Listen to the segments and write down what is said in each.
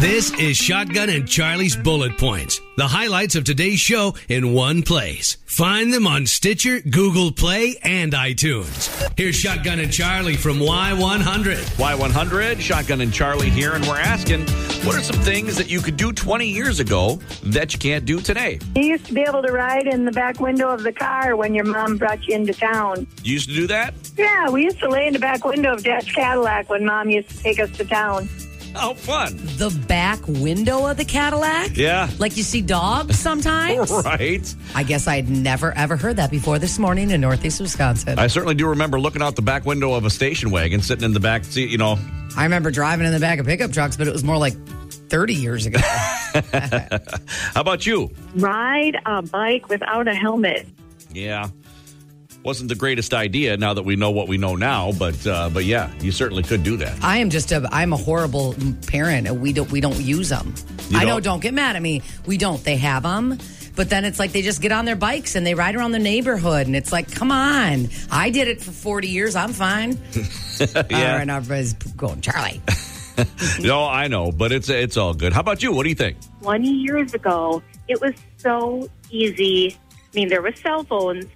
This is Shotgun and Charli's Bullet Points, the highlights of today's show in one place. Find them on Stitcher, Google Play, and iTunes. Here's Shotgun and Charli from Y100. Y100, Shotgun and Charli here, and we're asking what are some things that you could do 20 years ago that you can't do today? You used to be able to ride in the back window of the car when your mom brought you into town. You used to do that? Yeah, we used to lay in the back window of Dad's Cadillac when mom used to take us to town. Oh, fun. The back window of the Cadillac? Yeah. Like you see dogs sometimes? Right. I guess I'd never ever heard that before this morning in Northeast Wisconsin. I I, certainly do remember looking out the back window of a station wagon, sitting in the back seat, you know. I remember driving in the back of pickup trucks, but it was more like 30 years ago. How about you? Ride a bike without a helmet. Yeah. Wasn't the greatest idea now that we know what we know now, but uh, but yeah, you certainly could do that. I am just a I'm a horrible parent and we don't we don't use them. You I know don't? don't get mad at me. We don't. They have them. But then it's like they just get on their bikes and they ride around the neighborhood and it's like, come on. I did it for 40 years. I'm fine. Yeah. And everybody's going, Charli. No, I know, but it's it's all good. How about you? What do you think? 20 years ago, it was so easy. I mean, there were cell phones.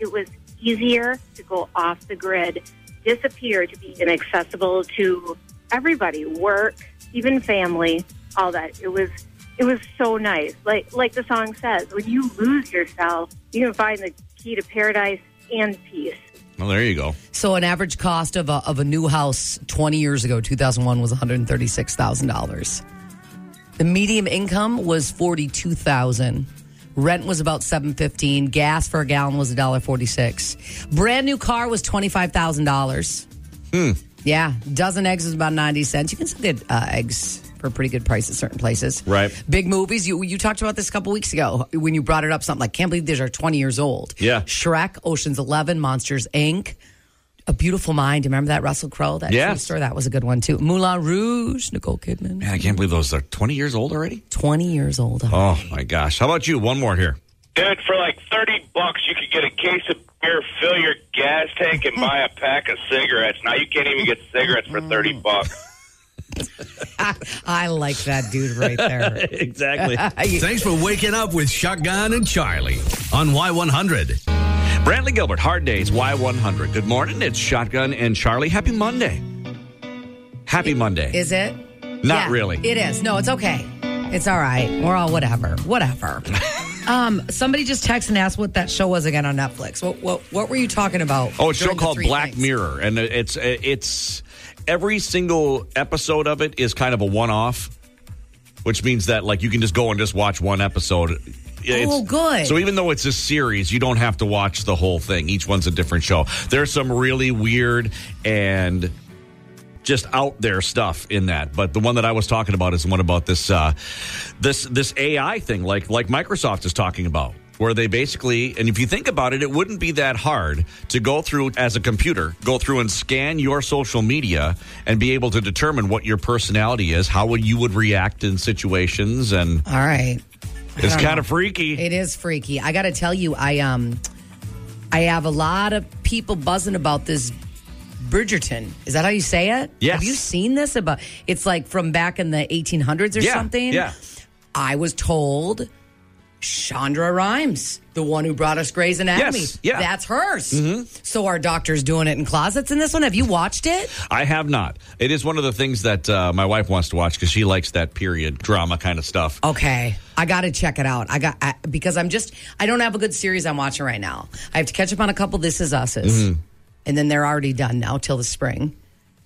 It was easier to go off the grid, disappear, to be inaccessible to everybody, work, even family, all that. It was it was so nice. Like like the song says, when you lose yourself, you can find the key to paradise and peace. Well, there you go. So an average cost of a, of a new house 20 years ago, 2001 was $136,000. The medium income was 42,000. Rent was about 715. Gas for a gallon was $1.46. Brand new car was $25,000. Hmm. Yeah, dozen eggs was about 90 cents. You can still get uh, eggs for a pretty good price at certain places. Right. Big movies. You you talked about this a couple weeks ago when you brought it up. Something like, can't believe these are 20 years old. Yeah. Shrek, Ocean's 11, Monsters Inc. A Beautiful Mind. Remember that Russell Crowe? That Yes. story. That was a good one too. Moulin Rouge, Nicole Kidman. Man, I can't believe those are 20 years old already. 20 years old. Oh my gosh. How about you? One more here. Dude, for like 30 bucks, you could get a case of beer, fill your gas tank, and buy a pack of cigarettes. Now you can't even get cigarettes for 30 mm. bucks. I like that dude right there. exactly. Thanks for waking up with Shotgun and Charli on Y100. Brantley Gilbert, Hard Days, Y100. Good morning. It's Shotgun and Charli. Happy Monday. Happy Monday. Is it? Not Yeah, really. It is. No, it's okay. It's all right. We're all whatever. Whatever. um, somebody just texted and asked what that show was again on Netflix. What what what were you talking about? Oh, it's a show called Black things? Mirror, and it's it's every single episode of it is kind of a one-off, which means that like you can just go and just watch one episode. It's- Oh, good. So even though it's a series, you don't have to watch the whole thing. Each one's a different show. There's some really weird and just out there stuff in that. But the one that I was talking about is the one about this uh, this this AI thing, like like Microsoft is talking about, where they basically and if you think about it, it wouldn't be that hard to go through as a computer, go through and scan your social media and be able to determine what your personality is, how would you would react in situations, and All right. It's kind of freaky. It is freaky. I got to tell you, I um, I have a lot of people buzzing about this Bridgerton. Is that how you say it? Yes. Have you seen this? About it's like from back in the 1800s or yeah, something. yeah. I was told Shonda Rhimes, the one who brought us Grey's Anatomy. Yes, yeah. Mm-hmm. That's hers. So our doctor's doing it in closets in this one. Have you watched it? I have not. It is one of the things that uh, my wife wants to watch because she likes that period drama kind of stuff. Okay. I got to check it out. I got I, because I'm just I don't have a good series I'm watching right now. I have to catch up on a couple This Is Us's, Mm-hmm. and then they're already done now till the spring.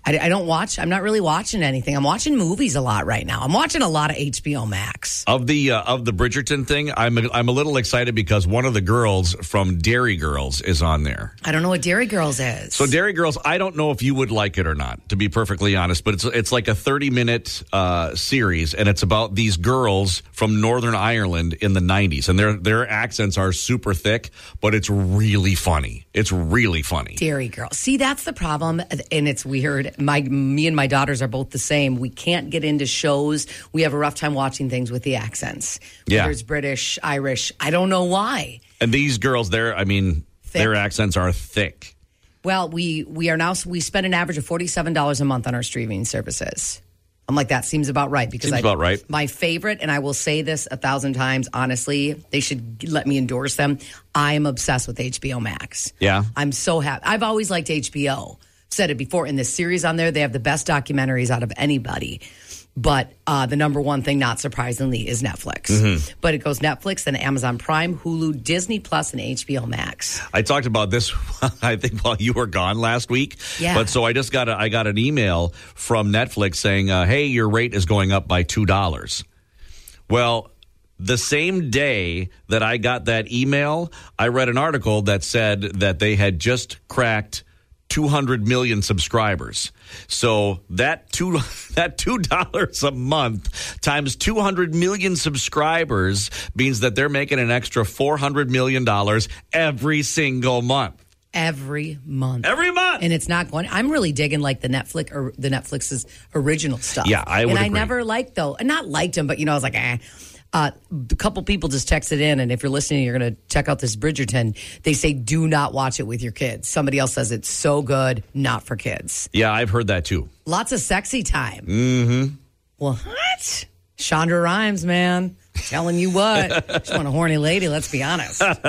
I, I don't watch. I'm not really watching anything. I'm watching movies a lot right now. I'm watching a lot of HBO Max. Of the uh, of the Bridgerton thing, I'm a, I'm a little excited because one of the girls from Derry Girls is on there. I don't know what Derry Girls is. So Derry Girls, I don't know if you would like it or not, to be perfectly honest, but it's it's like a 30 minute uh, series, and it's about these girls from Northern Ireland in the 90s, and their their accents are super thick, but it's really funny. It's really funny. Derry Girls. See, that's the problem, and it's weird. My me and my daughters are both the same. We can't get into shows. We have a rough time watching things with the accents. Yeah. Whether it's British, Irish. I don't know why. And these girls, their I mean, Thick. their accents are thick. Well, we we are now we spend an average of forty seven dollars a month on our streaming services. I'm like, that seems about right because Seems I, about right. My favorite, and I will say this a thousand times, honestly, they should let me endorse them. I am obsessed with HBO Max. Yeah. I'm so happy. I've always liked HBO. Said it before in this series on there, they have the best documentaries out of anybody. But uh, the number one thing, not surprisingly, is Netflix. Mm-hmm. But it goes Netflix, then Amazon Prime, Hulu, Disney Plus, and HBO Max. I talked about this, I think, while you were gone last week. Yeah. But so I just got a, I got an email from Netflix saying, uh, "Hey, your rate is going up by two dollars." Well, the same day that I got that email, I read an article that said that they had just cracked 200 million subscribers. So that two that two dollars a month times 200 million subscribers means that they're making an extra 400 million dollars every single month. Every month. Every month. and it's not going. I'm really digging like the Netflix or the Netflix's original stuff. Yeah, I would And I never liked though, and not liked them, but you know, I was like, eh. Uh, a couple people just texted in, and if you're listening, you're going to check out this Bridgerton. They say do not watch it with your kids. Somebody else says it's so good, not for kids. yeah, I've heard that too. Lots of sexy time. Mm-hmm. Well, what? Shonda Rhimes, man. Telling you what, she's one a horny lady. Let's be honest.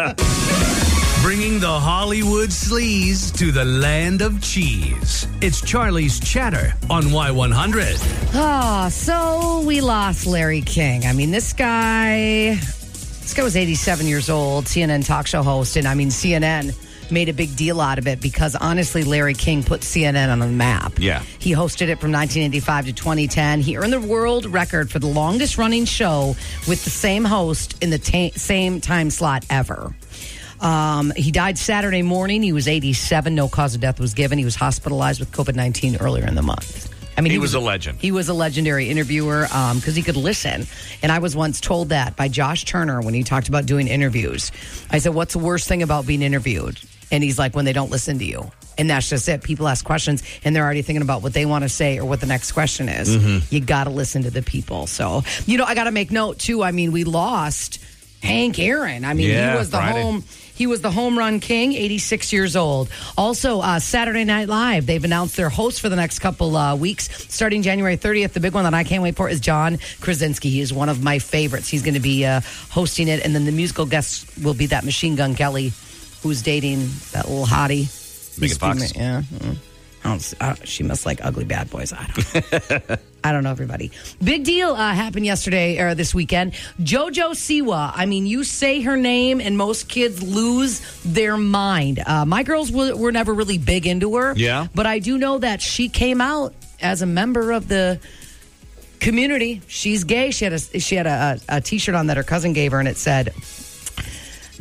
Bringing the Hollywood sleaze to the land of cheese. It's Charli's Chatter on Y100. Ah, so we lost Larry King. I mean, this guy, this guy was 87 years old, CNN talk show host, and I mean, CNN made a big deal out of it because honestly, Larry King put CNN on the map. Yeah. He hosted it from 1985 to 2010. He earned the world record for the longest running show with the same host in the ta- same time slot ever. Um, he died Saturday morning. He was 87. No cause of death was given. He was hospitalized with COVID 19 earlier in the month. I mean, He was a legend. He was a legendary interviewer because he could listen. And I was once told that by Josh Turner when he talked about doing interviews. I said, What's the worst thing about being interviewed? And he's like, When they don't listen to you. And that's just it. People ask questions and they're already thinking about what they want to say or what the next question is. Mm-hmm. You got to listen to the people. So, you know, I got to make note too. I mean, we lost Hank Aaron. I mean, Yeah, he was the Friday. home. He was the home run king, 86 years old. Also, uh, Saturday Night Live, they've announced their host for the next couple uh, weeks, starting January 30th. The big one that I can't wait for is John Krasinski. He is one of my favorites. He's going to be uh, hosting it, and then the musical guest will be that Machine Gun Kelly, who's dating that little hottie. Megan Fox. Yeah. mm. I don't, uh, she must like ugly bad boys. I don't. I don't know everybody. Big deal uh, happened yesterday or this weekend. JoJo Siwa. I mean, you say her name and most kids lose their mind. Uh, my girls were, were never really big into her. Yeah. But I do know that she came out as a member of the community. She's gay. She had a she had a, a, a t-shirt on that her cousin gave her, and it said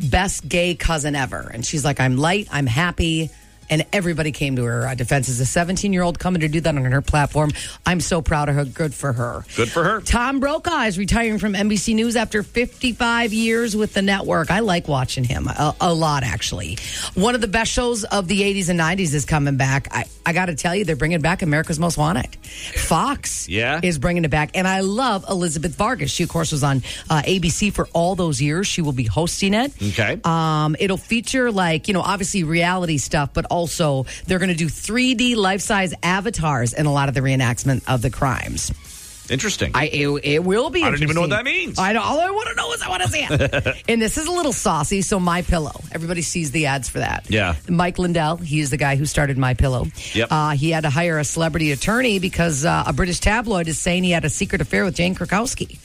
best gay cousin ever. And she's like, I'm light, I'm happy. And everybody came to her uh, defense as a 17 year old coming to do that on her platform. I'm so proud of her. Good for her. Good for her. Tom Brokaw is retiring from NBC News after 55 years with the network. I like watching him a, a lot, actually. One of the best shows of the 80s and 90s is coming back. I, I got to tell you, they're bringing back America's Most Wanted. Fox Yeah. is bringing it back. And I love Elizabeth Vargas. She, of course, was on uh, ABC for all those years. She will be hosting it. Okay. Um, it'll feature like, you know, obviously reality stuff, but also they're going to do 3D life size avatars in a lot of the reenactment of the crimes. Interesting. I it, it will be. I don't even know what that means. I know. All I want to know is I want to see it. and this is a little saucy. So my pillow. Everybody sees the ads for that. Yeah. Mike Lindell. He is the guy who started my pillow. Yep. Uh, he had to hire a celebrity attorney because uh, a British tabloid is saying he had a secret affair with Jane Krakowski,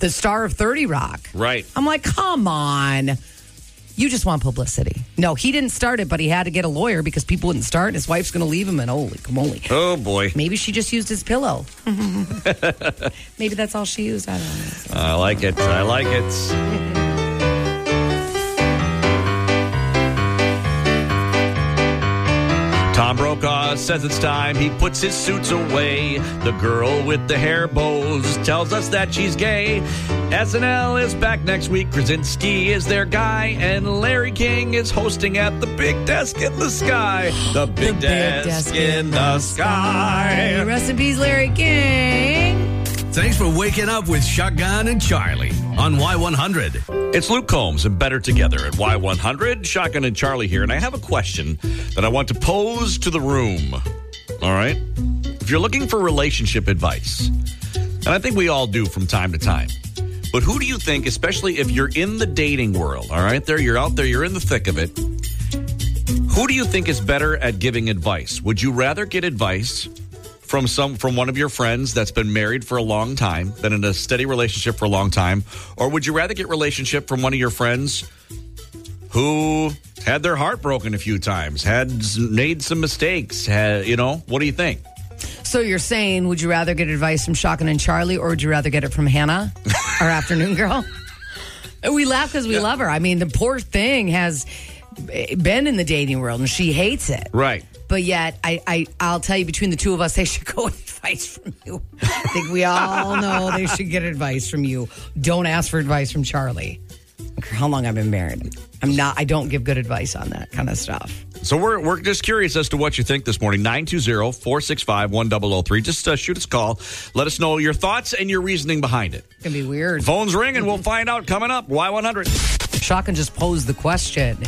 the star of Thirty Rock. Right. I'm like, come on. You just want publicity. No, he didn't start it, but he had to get a lawyer because people wouldn't start, and his wife's going to leave him. And holy moly. oh boy. Maybe she just used his pillow. Maybe that's all she used. I don't know. I like it. I like it. Tom Brokaw says it's time he puts his suits away. The girl with the hair bows tells us that she's gay. SNL is back next week. Krasinski is their guy, and Larry King is hosting at the big desk in the sky. The big, desk, in the sky. Rest in peace, Larry King. Thanks for waking up with Shotgun and Charli on Y100. It's Luke Combs and Better Together at Y100. Shotgun and Charli here. And I have a question that I want to pose to the room. All right? if you're looking for relationship advice, and I think we all do from time to time, but who do you think, especially if you're in the dating world, all right, there, you're out there, you're in the thick of it, who do you think is better at giving advice? Would you rather get advice from some from one of your friends that's been married for a long time, been in a steady relationship for a long time, or would you rather get relationship from one of your friends who had their heart broken a few times, had made some mistakes, had, you know, what do you think? So you're saying, would you rather get advice from Shotgun and Charli, or would you rather get it from Hannah, our afternoon girl? We laugh because we love her. I mean, the poor thing has been in the dating world and she hates it. Right. But yet, I, I, I'll tell you, between the two of us, they should go with advice from you. I think we all know they should get advice from you. Don't ask for advice from Charli. I don't care How long I've been married? I'm not. I don't give good advice on that kind of stuff. So we're, we're just curious as to what you think this morning. 920-465-1003. Just uh, shoot us a call. Let us know your thoughts and your reasoning behind it. It's gonna be weird. Phones ring and we'll find out coming up. Y100. Shotgun just posed the question.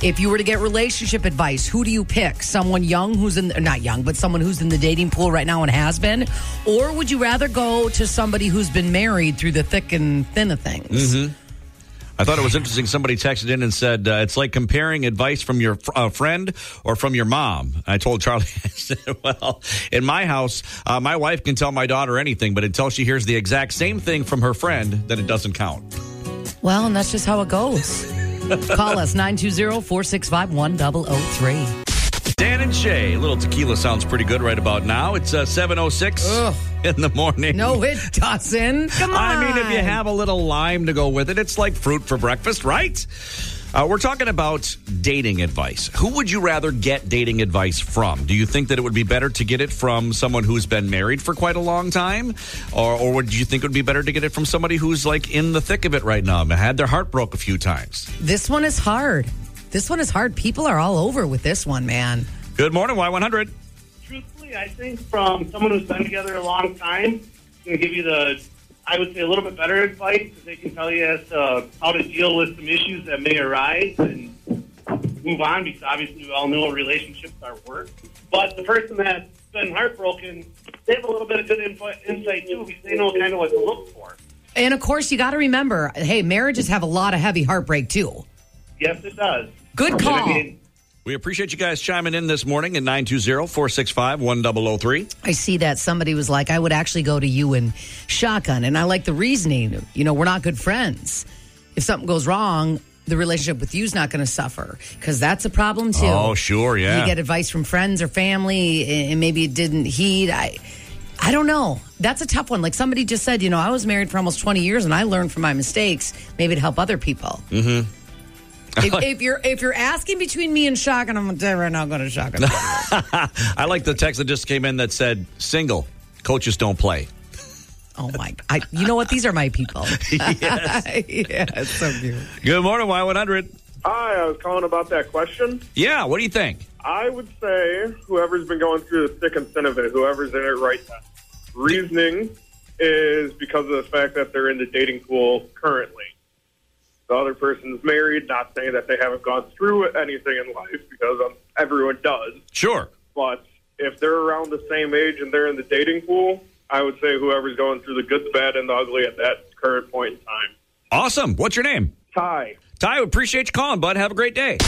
If you were to get relationship advice, who do you pick? Someone young who's in, not young, but someone who's in the dating pool right now and has been? Or would you rather go to somebody who's been married through the thick and thin of things? I thought it was interesting. Somebody texted in and said uh, it's like comparing advice from your fr- uh, friend or from your mom. I told Charli, I said, well, in my house, uh, my wife can tell my daughter anything, but until she hears the exact same thing from her friend, then it doesn't count. Well, and that's just how it goes. Call us 920 465 1003. Dan and Shay, a little tequila sounds pretty good right about now. It's uh, 7.06 Ugh. in the morning. No, it doesn't. Come on. I mean, if you have a little lime to go with it, it's like fruit for breakfast, right? Uh, we're talking about dating advice. Who would you rather get dating advice from? Do you think that it would be better to get it from someone who's been married for quite a long time? Or, or would you think it would be better to get it from somebody who's like in the thick of it right now and had their heart broke a few times? This one is hard. This one is hard. People are all over with this one, man. Good morning, Y100. truthfully, I think from someone who's been together a long time, going to give you the, I would say, a little bit better advice because they can tell you as to how to deal with some issues that may arise and move on. Because obviously, we all know relationships are work. But the person that's been heartbroken, they have a little bit of good info, insight too because they know kind of what to look for. And of course, you got to remember hey, marriages have a lot of heavy heartbreak, too. Yes, it does. Good And call. I mean, We appreciate you guys chiming in this morning at 920-465-1003. I see that somebody was like, I would actually go to you and shotgun. And I like the reasoning. You know, we're not good friends. If something goes wrong, the relationship with you is not going to suffer because that's a problem too. Oh, sure, yeah. You get advice from friends or family, and maybe it didn't heed. I, I don't know. That's a tough one. Like somebody just said, you know, I was married for almost twenty years, and I learned from my mistakes. Maybe to help other people. Mm-hmm. If, if you're if you're asking between me and shotgun, I'm gonna tell you right now, go to shotgun. I like the text that just came in that said, single, coaches don't play. oh my! I, you know what? These are my people. yeah, it's so cute. Good morning, Y100. Hi, I was calling about that question. Yeah, what do you think? I would say whoever's been going through the thick and thin of it, whoever's in it right now. Reasoning is because of the fact that they're in the dating pool currently. The other person's married, not saying that they haven't gone through anything in life because um, everyone does. Sure. But if they're around the same age and they're in the dating pool, I would say whoever's going through the good, the bad, and the ugly at that current point in time. Awesome. What's your name? Ty. Ty, appreciate you calling, bud. Have a great day.